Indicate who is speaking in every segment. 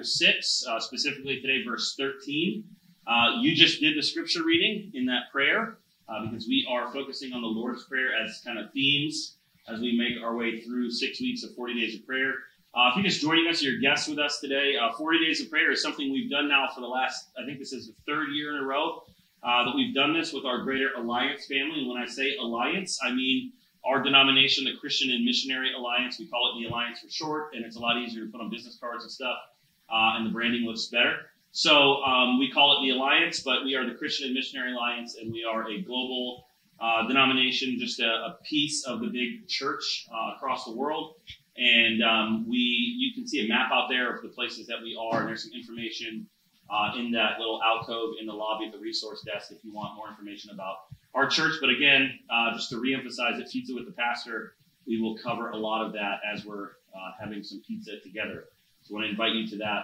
Speaker 1: Chapter 6, uh, specifically today, verse 13. Uh, you just did the scripture reading in that prayer uh, because we are focusing on the Lord's Prayer as kind of themes as we make our way through six weeks of 40 days of prayer. Uh, if you're just joining us, you're guests with us today. Uh, 40 days of prayer is something we've done now for the last, I think this is the third year in a row uh, that we've done this with our Greater Alliance family. And when I say alliance, I mean our denomination, the Christian and Missionary Alliance. We call it the Alliance for short, and it's a lot easier to put on business cards and stuff, uh, and the branding looks better. So um, we call it the Alliance, but we are the Christian and Missionary Alliance, and we are a global uh, denomination, just a, a, piece of the big church uh, across the world. And um, we, you can see a map out there of the places that we are, and there's some information uh, in that little alcove in the lobby of the resource desk if you want more information about our church. But again, uh, just to reemphasize it, Pizza with the Pastor, we will cover a lot of that as we're uh, having some pizza together. So I want to invite you to that.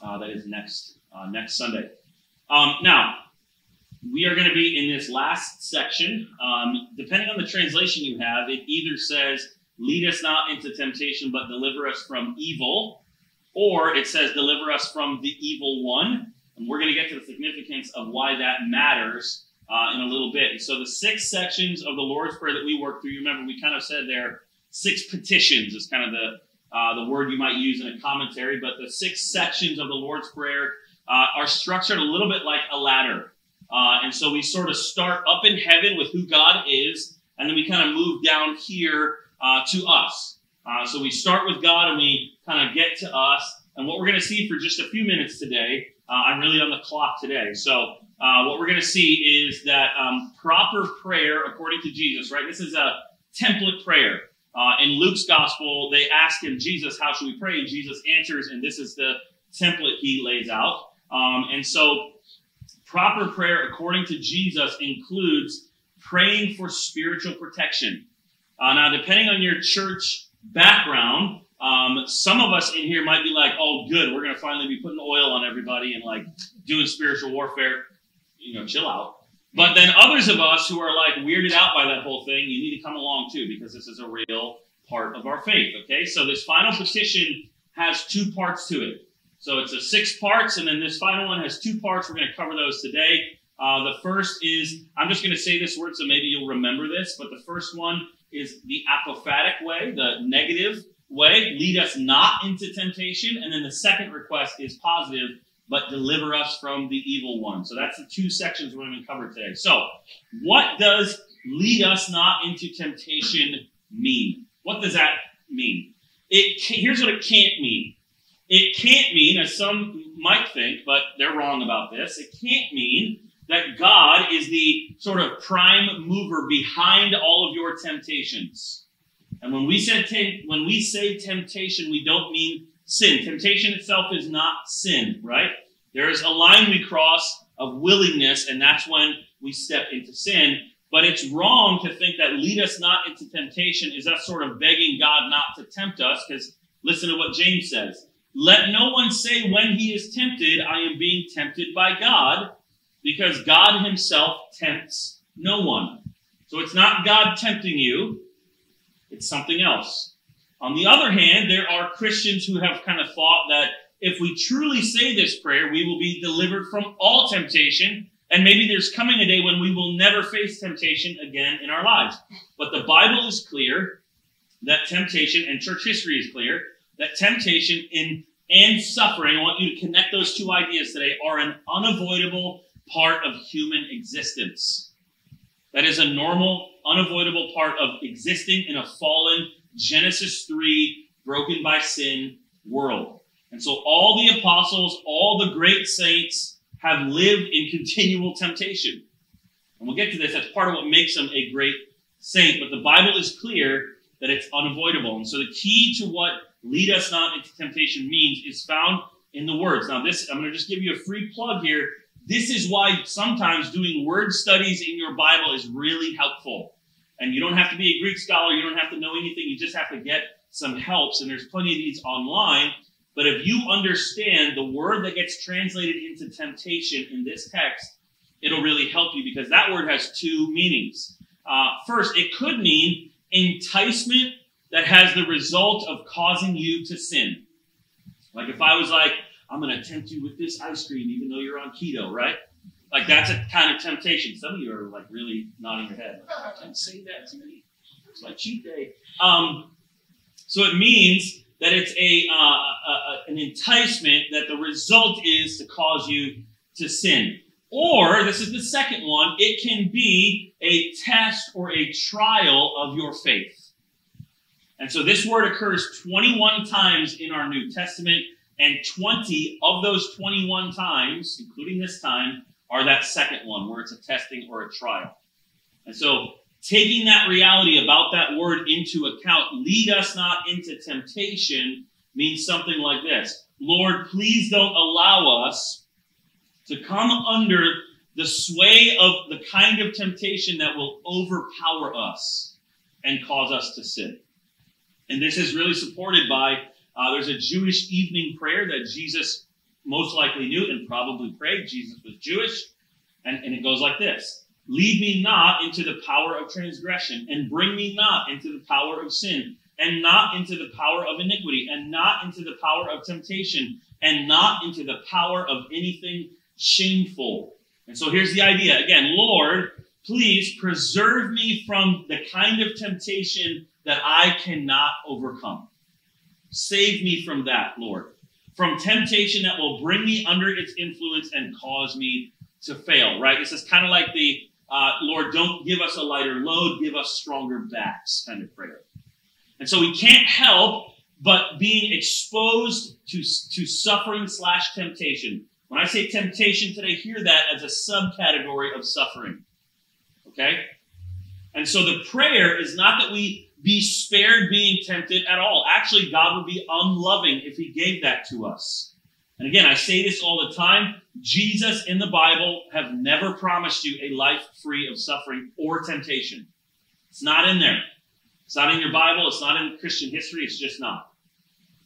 Speaker 1: Uh, that is next uh, next Sunday. Um, now, we are going to be in this last section. Um, depending on the translation you have, it either says, Lead us not into temptation, but deliver us from evil, or it says, Deliver us from the evil one. And we're going to get to the significance of why that matters uh, in a little bit. And so, the six sections of the Lord's Prayer that we work through, you remember we kind of said there, six petitions is kind of the uh, the word you might use in a commentary, but the six sections of the Lord's Prayer uh, are structured a little bit like a ladder. Uh, and so we sort of start up in heaven with who God is, and then we kind of move down here uh, to us. Uh, so we start with God and we kind of get to us. And what we're going to see for just a few minutes today, I'm really on the clock today. So what we're going to see is that um, proper prayer according to Jesus, right? This is a template prayer. Uh, in Luke's gospel, they ask him, Jesus, how should we pray? And Jesus answers, and this is the template he lays out. Um, and so Proper prayer, according to Jesus, includes praying for spiritual protection. Uh, now, depending on your church background, um, some of us in here might be like, oh, good, we're going to finally be putting oil on everybody and like doing spiritual warfare. You know, chill out. But then others of us who are like weirded out by that whole thing, you need to come along too because this is a real part of our faith. Okay, so this final petition has two parts to it. So it's a six parts, and then this final one has two parts. We're going to cover those today. Uh, the first is, I'm just going to say this word so maybe you'll remember this, but the first one is the apophatic way, the negative way, lead us not into temptation. And then the second request is positive, but deliver us from the evil one. So that's the two sections we're going to cover today. So, what does lead us not into temptation mean? What does that mean? It, here's what it can't mean. It can't mean, as some might think, but they're wrong about this, it can't mean that God is the sort of prime mover behind all of your temptations. And when we say when we say temptation, we don't mean sin. Temptation itself is not sin, right? There is a line we cross of willingness, and that's when we step into sin. But it's wrong to think that lead us not into temptation is us sort of begging God not to tempt us, because listen to what James says. Let no one say when he is tempted, I am being tempted by God, because God himself tempts no one. So it's not God tempting you, it's something else. On the other hand, there are Christians who have kind of thought that if we truly say this prayer, we will be delivered from all temptation. And maybe there's coming a day when we will never face temptation again in our lives. But the Bible is clear that temptation, and church history is clear, that temptation in and suffering, I want you to connect those two ideas today, are an unavoidable part of human existence. That is a normal, unavoidable part of existing in a fallen Genesis 3, broken by sin world. And so all the apostles, all the great saints have lived in continual temptation. And we'll get to this. That's part of what makes them a great saint. But the Bible is clear that it's unavoidable. And so the key to what lead us not into temptation means is found in the words. Now, this, I'm going to just give you a free plug here. This is why sometimes doing word studies in your Bible is really helpful. And you don't have to be a Greek scholar, you don't have to know anything, you just have to get some helps. And there's plenty of these online. But if you understand the word that gets translated into temptation in this text, it'll really help you because that word has two meanings. Uh, first, it could mean enticement that has the result of causing you to sin. Like if I was like, I'm going to tempt you with this ice cream, even though you're on keto, right? Like that's a kind of temptation. Some of you are like really nodding your head. Don't say that to me. It's my cheat day. Um, so it means that it's a, uh, a, an enticement that the result is to cause you to sin. Or, this is the second one, it can be a test or a trial of your faith. And so this word occurs 21 times in our New Testament, and 20 of those 21 times, including this time, are that second one where it's a testing or a trial. And so taking that reality about that word into account, lead us not into temptation, means something like this Lord, please don't allow us to come under the sway of the kind of temptation that will overpower us and cause us to sin. And this is really supported by uh, there's a Jewish evening prayer that Jesus most likely knew and probably prayed. Jesus was Jewish. And, and it goes like this Lead me not into the power of transgression, and bring me not into the power of sin, and not into the power of iniquity, and not into the power of temptation, and not into the power of anything shameful. And so here's the idea again Lord, please preserve me from the kind of temptation that I cannot overcome. Save me from that, Lord. From temptation that will bring me under its influence and cause me to fail, right? This is kind of like the uh, Lord, don't give us a lighter load, give us stronger backs kind of prayer. And so we can't help but being exposed to, to suffering slash temptation. When I say temptation today, hear that as a subcategory of suffering. Okay? And so the prayer is not that we be spared being tempted at all. Actually, God would be unloving if He gave that to us. And again, I say this all the time. Jesus in the Bible have never promised you a life free of suffering or temptation. It's not in there. It's not in your Bible. It's not in Christian history. It's just not.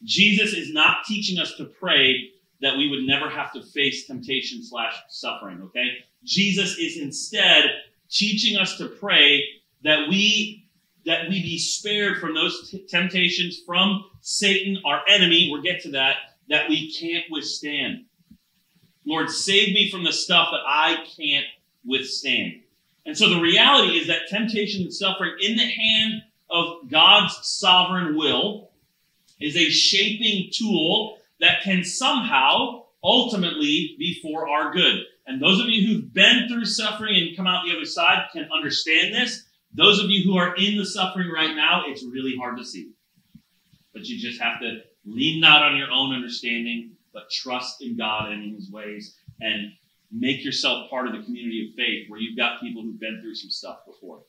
Speaker 1: Jesus is not teaching us to pray that we would never have to face temptation slash suffering. Okay. Jesus is instead teaching us to pray that we that we be spared from those t- temptations from Satan, our enemy. We'll get to that. That we can't withstand. Lord, save me from the stuff that I can't withstand. And so the reality is that temptation and suffering in the hand of God's sovereign will is a shaping tool that can somehow ultimately be for our good. And those of you who've been through suffering and come out the other side can understand this. Those of you who are in the suffering right now, it's really hard to see. But you just have to lean not on your own understanding, but trust in God and in His ways and make yourself part of the community of faith where you've got people who've been through some stuff before.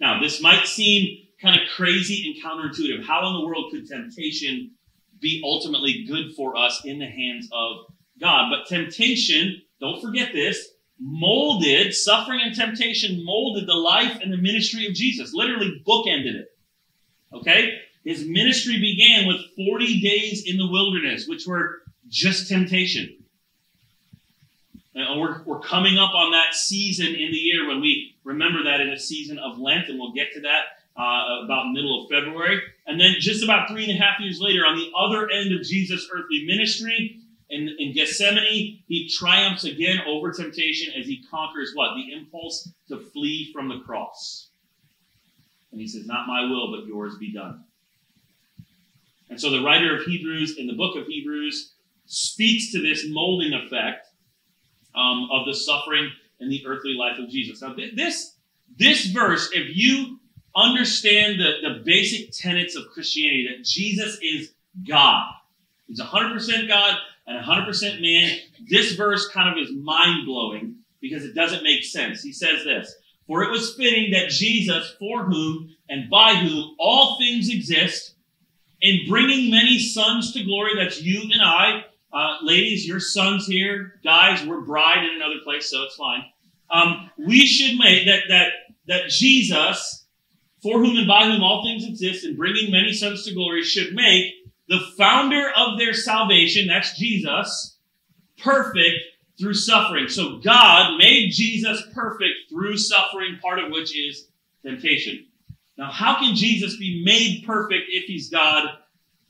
Speaker 1: Now, this might seem kind of crazy and counterintuitive. How in the world could temptation be ultimately good for us in the hands of God? But temptation, don't forget this, molded, suffering and temptation molded the life and the ministry of Jesus, literally bookended it. Okay? His ministry began with 40 days in the wilderness, which were just temptation. And we're, we're coming up on that season in the year when we remember that in a season of Lent, and we'll get to that uh, about middle of February. And then just about three and a half years later, on the other end of Jesus' earthly ministry, in, in Gethsemane, he triumphs again over temptation as he conquers what? The impulse to flee from the cross. And he says, Not my will, but yours be done. And so the writer of Hebrews in the book of Hebrews speaks to this molding effect um, of the suffering and the earthly life of Jesus. Now, this, this verse, if you understand the, the basic tenets of Christianity, that Jesus is God, He's 100% God and 100% man, this verse kind of is mind blowing because it doesn't make sense. He says this For it was fitting that Jesus, for whom and by whom all things exist, in bringing many sons to glory, that's you and I, uh, ladies, your son's here. Guys, we're bride in another place, so it's fine. Um, we should make that that that Jesus, for whom and by whom all things exist, and bringing many sons to glory, should make the founder of their salvation, that's Jesus, perfect through suffering. So God made Jesus perfect through suffering, part of which is temptation. Now, how can Jesus be made perfect if he's God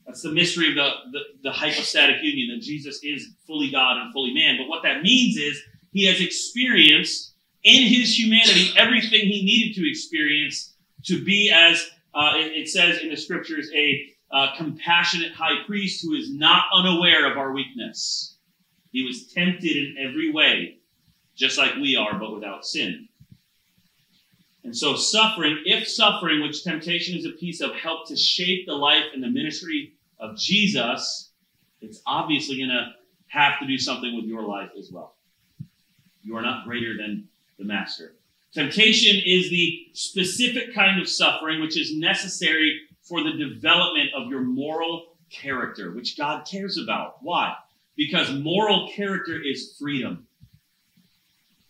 Speaker 1: That's the mystery of the, the, the hypostatic union, that Jesus is fully God and fully man. But what that means is he has experienced in his humanity everything he needed to experience to be, as uh, it, it, says in the scriptures, a uh, compassionate high priest who is not unaware of our weakness. He was tempted in every way, just like we are, but without sin. And so, suffering, if suffering, which temptation is a piece of, help to shape the life and the ministry of Jesus, it's obviously going to have to do something with your life as well. You are not greater than the master. Temptation is the specific kind of suffering which is necessary for the development of your moral character, which God cares about. Why? Because moral character is freedom.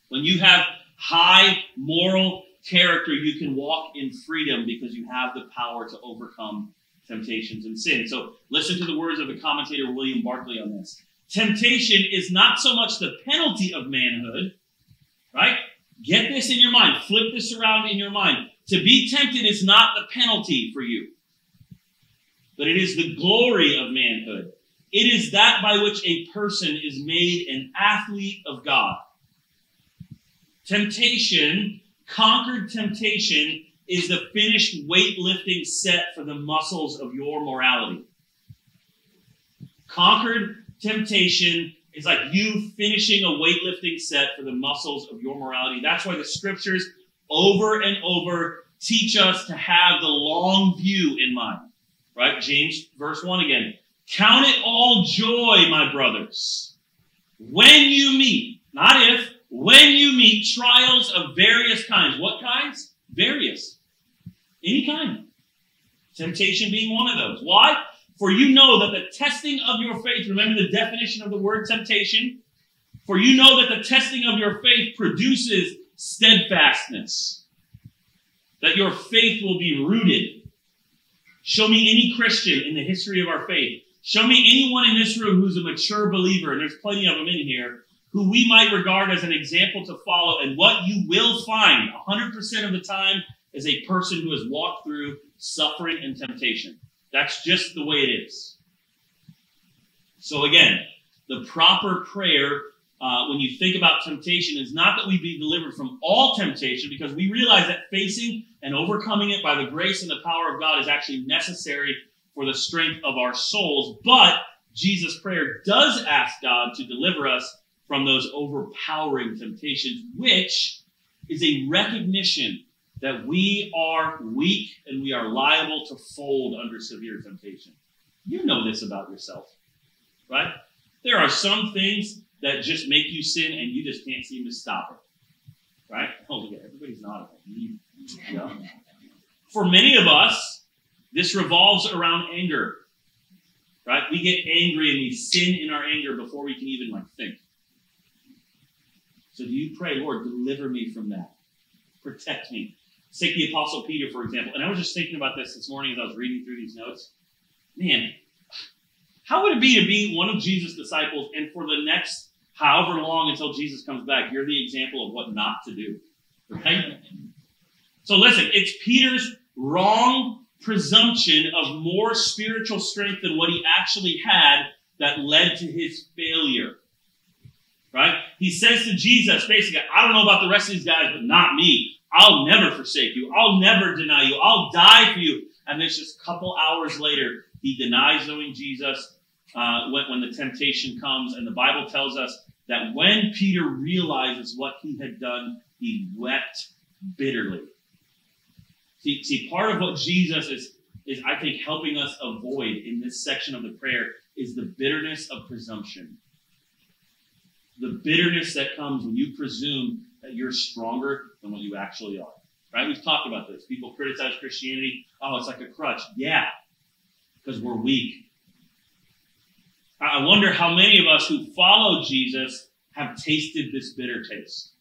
Speaker 1: When you have high moral character, you can walk in freedom because you have the power to overcome temptations and sin. So listen to the words of the commentator William Barclay on this. Temptation is not so much the penalty of manhood, right? Get this in your mind. Flip this around in your mind. To be tempted is not the penalty for you, but it is the glory of manhood. It is that by which a person is made an athlete of God. Temptation Conquered temptation is the finished weightlifting set for the muscles of your morality. Conquered temptation is like you finishing a weightlifting set for the muscles of your morality. That's why the scriptures over and over teach us to have the long view in mind. Right? James, verse 1 again. Count it all joy, my brothers, when you meet, not if, when you meet trials of various kinds. What kinds? Various. Any kind. Temptation being one of those. Why? For you know that the testing of your faith, remember the definition of the word temptation? For you know that the testing of your faith produces steadfastness, that your faith will be rooted. Show me any Christian in the history of our faith. Show me anyone in this room who's a mature believer, and there's plenty of them in here, who we might regard as an example to follow. And what you will find 100% of the time is a person who has walked through suffering and temptation. That's just the way it is. So, again, the proper prayer uh, when you think about temptation is not that we be delivered from all temptation, because we realize that facing and overcoming it by the grace and the power of God is actually necessary for the strength of our souls. But Jesus' prayer does ask God to deliver us from those overpowering temptations, which is a recognition that we are weak and we are liable to fold under severe temptation. You know this about yourself, right? There are some things that just make you sin and you just can't seem to stop it, right? Oh, at everybody's nodding. Yeah. For many of us, this revolves around anger, right? We get angry and we sin in our anger before we can even like think. So do you pray, Lord, deliver me from that? Protect me. Take the Apostle Peter, for example. And I was just thinking about this this morning as I was reading through these notes. Man, how would it be to be one of Jesus' disciples and for the next however long until Jesus comes back, you're the example of what not to do? Right? So listen, it's Peter's wrong presumption of more spiritual strength than what he actually had that led to his failure right? He says to Jesus, basically, I don't know about the rest of these guys, but not me. I'll never forsake you. I'll never deny you. I'll die for you. And then just a couple hours later, he denies knowing Jesus uh, when, when the temptation comes. And the Bible tells us that when Peter realizes what he had done, he wept bitterly. See, see, part of what Jesus is, is, I think, helping us avoid in this section of the prayer is the bitterness of presumption the bitterness that comes when you presume that you're stronger than what you actually are. Right? We've talked about this. People criticize Christianity. Oh, it's like a crutch. Yeah, because we're weak. I wonder how many of us who follow Jesus have tasted this bitter taste.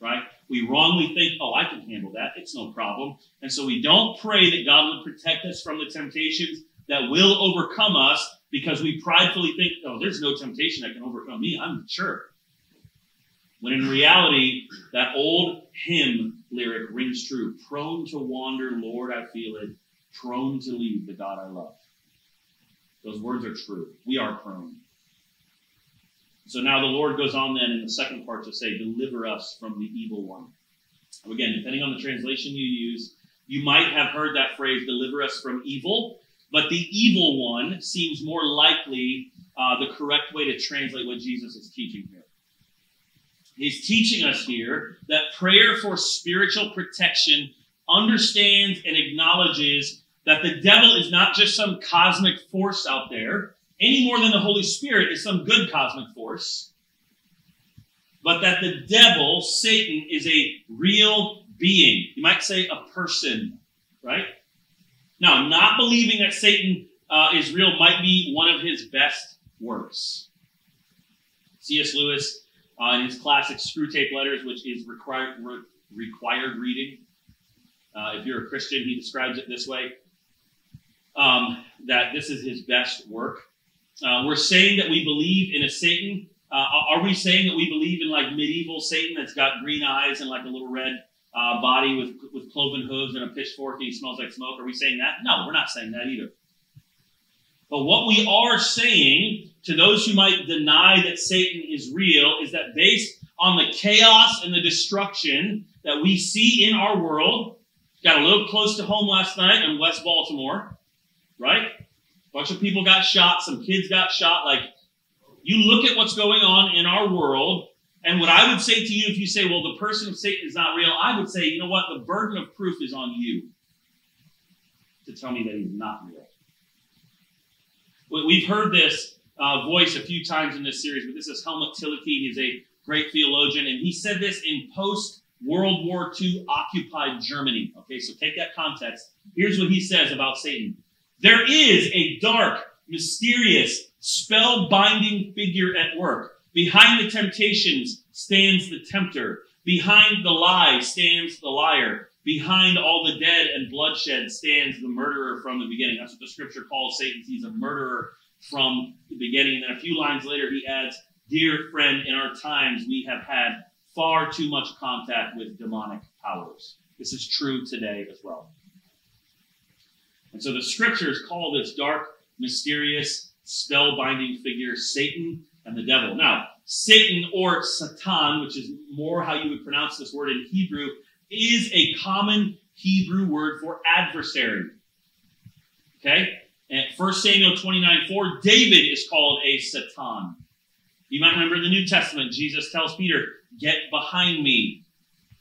Speaker 1: Right? We wrongly think, oh, I can handle that. It's no problem. And so we don't pray that God would protect us from the temptations that will overcome us because we pridefully think, oh, there's no temptation that can overcome me. I'm mature. When in reality, that old hymn lyric rings true. Prone to wander, Lord, I feel it. Prone to leave the God I love. Those words are true. We are prone. So now the Lord goes on then in the second part to say, Deliver us from the evil one. Again, depending on the translation you use, you might have heard that phrase, deliver us from evil, but the evil one seems more likely uh, the correct way to translate what Jesus is teaching here. He's teaching us here that prayer for spiritual protection understands and acknowledges that the devil is not just some cosmic force out there, any more than the Holy Spirit is some good cosmic force, but that the devil, Satan, is a real being. You might say a person, right? Now, not believing that Satan uh, is real might be one of his best works. C.S. Lewis, uh, in his classic Screwtape Letters, which is required, re- required reading, uh, if you're a Christian, he describes it this way um, that this is his best work. Uh, we're saying that we believe in a Satan. Uh, are we saying that we believe in like medieval Satan that's got green eyes and like a little red uh, body with, with cloven hooves and a pitchfork and he smells like smoke? Are we saying that? No, we're not saying that either. But what we are saying to those who might deny that Satan is real is that based on the chaos and the destruction that we see in our world, got a little close to home last night in West Baltimore, right? Bunch of people got shot, some kids got shot. Like, you look at what's going on in our world, and what I would say to you if you say, well, the person of Satan is not real, I would say, you know what? The burden of proof is on you to tell me that he's not real. We've heard this uh, voice a few times in this series, but this is Helmut Thielicke. He's a great theologian, and he said this in post World War II occupied Germany. Okay, so take that context. Here's what he says about Satan there is a dark, mysterious, spell binding figure at work. Behind the temptations stands the tempter. Behind the lie stands the liar. Behind all the dead and bloodshed stands the murderer from the beginning. That's what the scripture calls Satan. He's a murderer from the beginning. And then a few lines later, he adds, Dear friend, in our times we have had far too much contact with demonic powers. This is true today as well. And so the scriptures call this dark, mysterious, spell-binding figure Satan and the devil. Now, Satan or Satan, which is more how you would pronounce this word in Hebrew, is a common Hebrew word for adversary. Okay? And 1 Samuel 29 4, David is called a Satan. You might remember in the New Testament, Jesus tells Peter, Get behind me,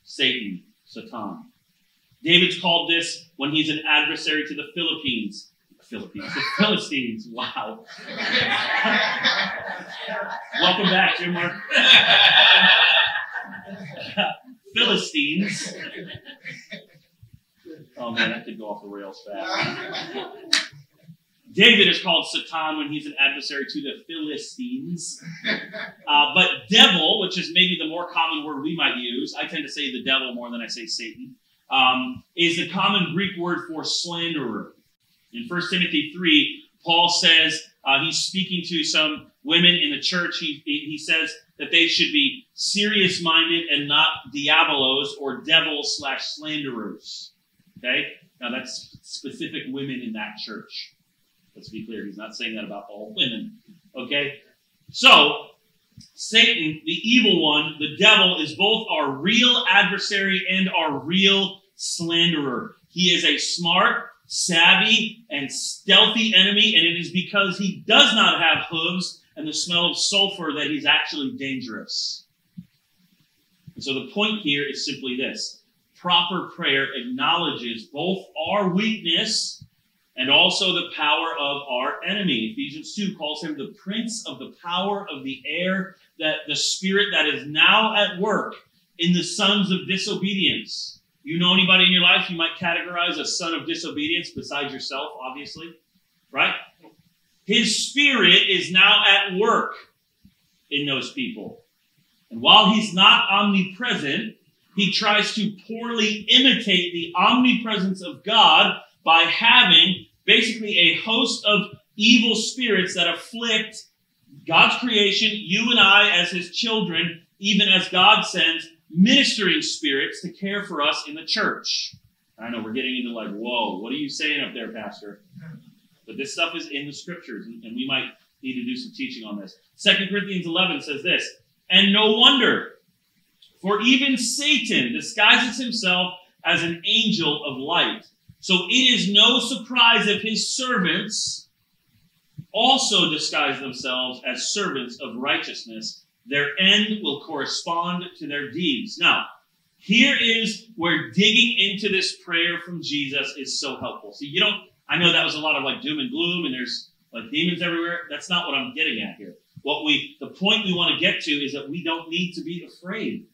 Speaker 1: Satan, Satan. David's called this when he's an adversary to the Philippines. Philippines, the Philistines. Wow. Welcome back, Jim Mark. Philistines. Oh man, that could go off the rails fast. David is called Satan when he's an adversary to the Philistines. Uh, but devil, which is maybe the more common word we might use, I tend to say the devil more than I say Satan um, is the common Greek word for slanderer. In 1 Timothy 3, Paul says uh, he's speaking to some women in the church. He, he says that they should be serious minded and not diabolos or devils slash slanderers. Okay? Now that's specific women in that church. Let's be clear. He's not saying that about all women. Okay? So, Satan, the evil one, the devil, is both our real adversary and our real slanderer. He is a smart, savvy, and stealthy enemy, and it is because he does not have hooves and the smell of sulfur that he's actually dangerous. And so the point here is simply this proper prayer acknowledges both our weakness and also the power of our enemy. Ephesians 2 calls him the prince of the power of the air, that the spirit that is now at work in the sons of disobedience. You know anybody in your life you might categorize a son of disobedience besides yourself, obviously, right? His spirit is now at work in those people. And while he's not omnipresent, he tries to poorly imitate the omnipresence of God by having basically a host of evil spirits that afflict God's creation, you and I as his children, even as God sends ministering spirits to care for us in the church. I know we're getting into like, whoa, what are you saying up there, Pastor? but this stuff is in the scriptures, and, we might need to do some teaching on this. 2 Corinthians 11 says this, and no wonder, for even Satan disguises himself as an angel of light. So it is no surprise if his servants also disguise themselves as servants of righteousness. Their end will correspond to their deeds. Now, here is where digging into this prayer from Jesus is so helpful. See, you don't, I know that was a lot of like doom and gloom and there's like demons everywhere. That's not what I'm getting at here. What we, the point we want to get to is that we don't need to be afraid.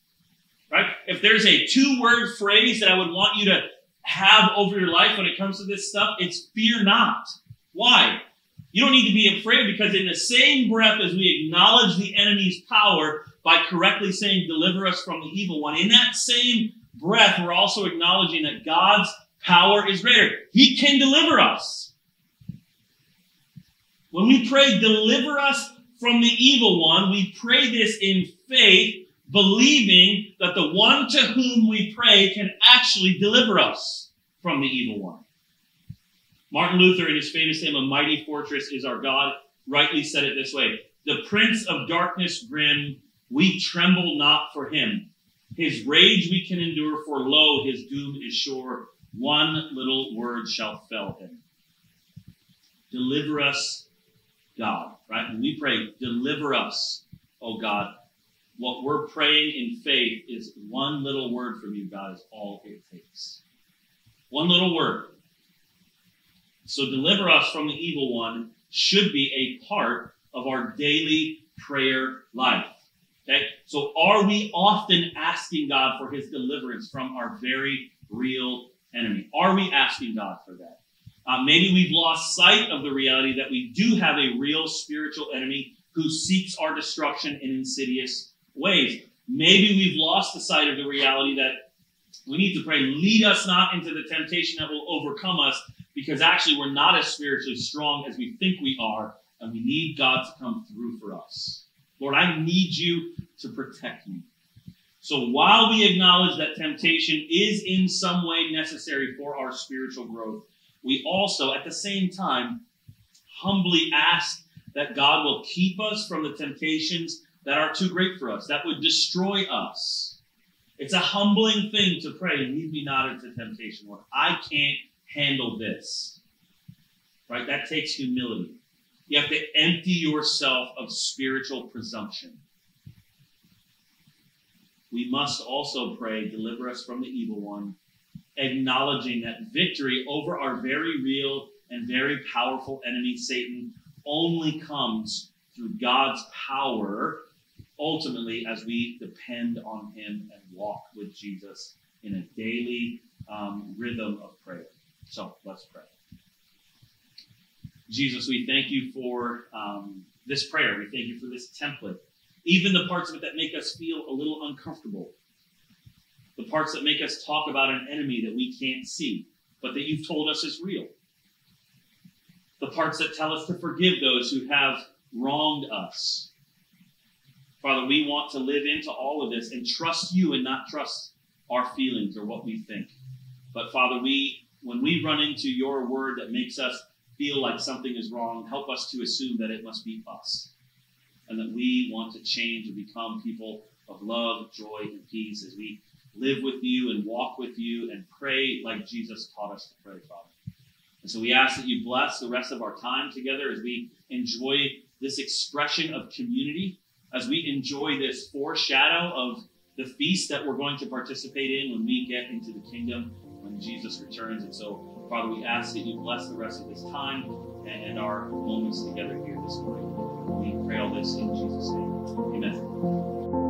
Speaker 1: Right? If there's a two word phrase that I would want you to have over your life when it comes to this stuff, it's fear not. Why? You don't need to be afraid because in the same breath as we acknowledge the enemy's power by correctly saying, deliver us from the evil one, in that same breath, we're also acknowledging that God's power is greater. He can deliver us. When we pray, deliver us from the evil one, we pray this in faith believing that the one to whom we pray can actually deliver us from the evil one. Martin Luther, in his famous hymn, A Mighty Fortress is Our God, rightly said it this way The Prince of Darkness grim, we tremble not for him. His rage we can endure, for lo, his doom is sure. One little word shall fell him. Deliver us, God. Right? When we pray, deliver us, O God, what we're praying in faith is one little word from you, God, is all it takes. One little word. So deliver us from the evil one should be a part of our daily prayer life. Okay? So are we often asking God for his deliverance from our very real enemy? Are we asking God for that? Uh, maybe we've lost sight of the reality that we do have a real spiritual enemy who seeks our destruction in insidious ways. Maybe we've lost the sight of the reality that we need to pray, lead us not into the temptation that will overcome us, because actually we're not as spiritually strong as we think we are, and we need God to come through for us. Lord, I need you to protect me. So while we acknowledge that temptation is in some way necessary for our spiritual growth, we also, at the same time, humbly ask that God will keep us from the temptations that are too great for us, that would destroy us. It's a humbling thing to pray, lead me not into temptation, Lord. I can't handle this. Right? That takes humility. You have to empty yourself of spiritual presumption. We must also pray, deliver us from the evil one, acknowledging that victory over our very real and very powerful enemy, Satan, only comes through God's power ultimately as we depend on Him and walk with Jesus in a daily um, rhythm of prayer. So let's pray. Jesus, we thank you for um, this prayer. We thank you for this template. Even the parts of it that make us feel a little uncomfortable, the parts that make us talk about an enemy that we can't see, but that you've told us is real, the parts that tell us to forgive those who have wronged us, Father, we want to live into all of this and trust you and not trust our feelings or what we think. But Father, we when we run into your word that makes us feel like something is wrong, help us to assume that it must be us. And that we want to change and become people of love, joy, and peace as we live with you and walk with you and pray like Jesus taught us to pray, Father. And so we ask that you bless the rest of our time together as we enjoy this expression of community as we enjoy this foreshadow of the feast that we're going to participate in when we get into the kingdom when Jesus returns. And so, Father, we ask that you bless the rest of this time and our moments together here this morning. We pray all this in Jesus' name. Amen.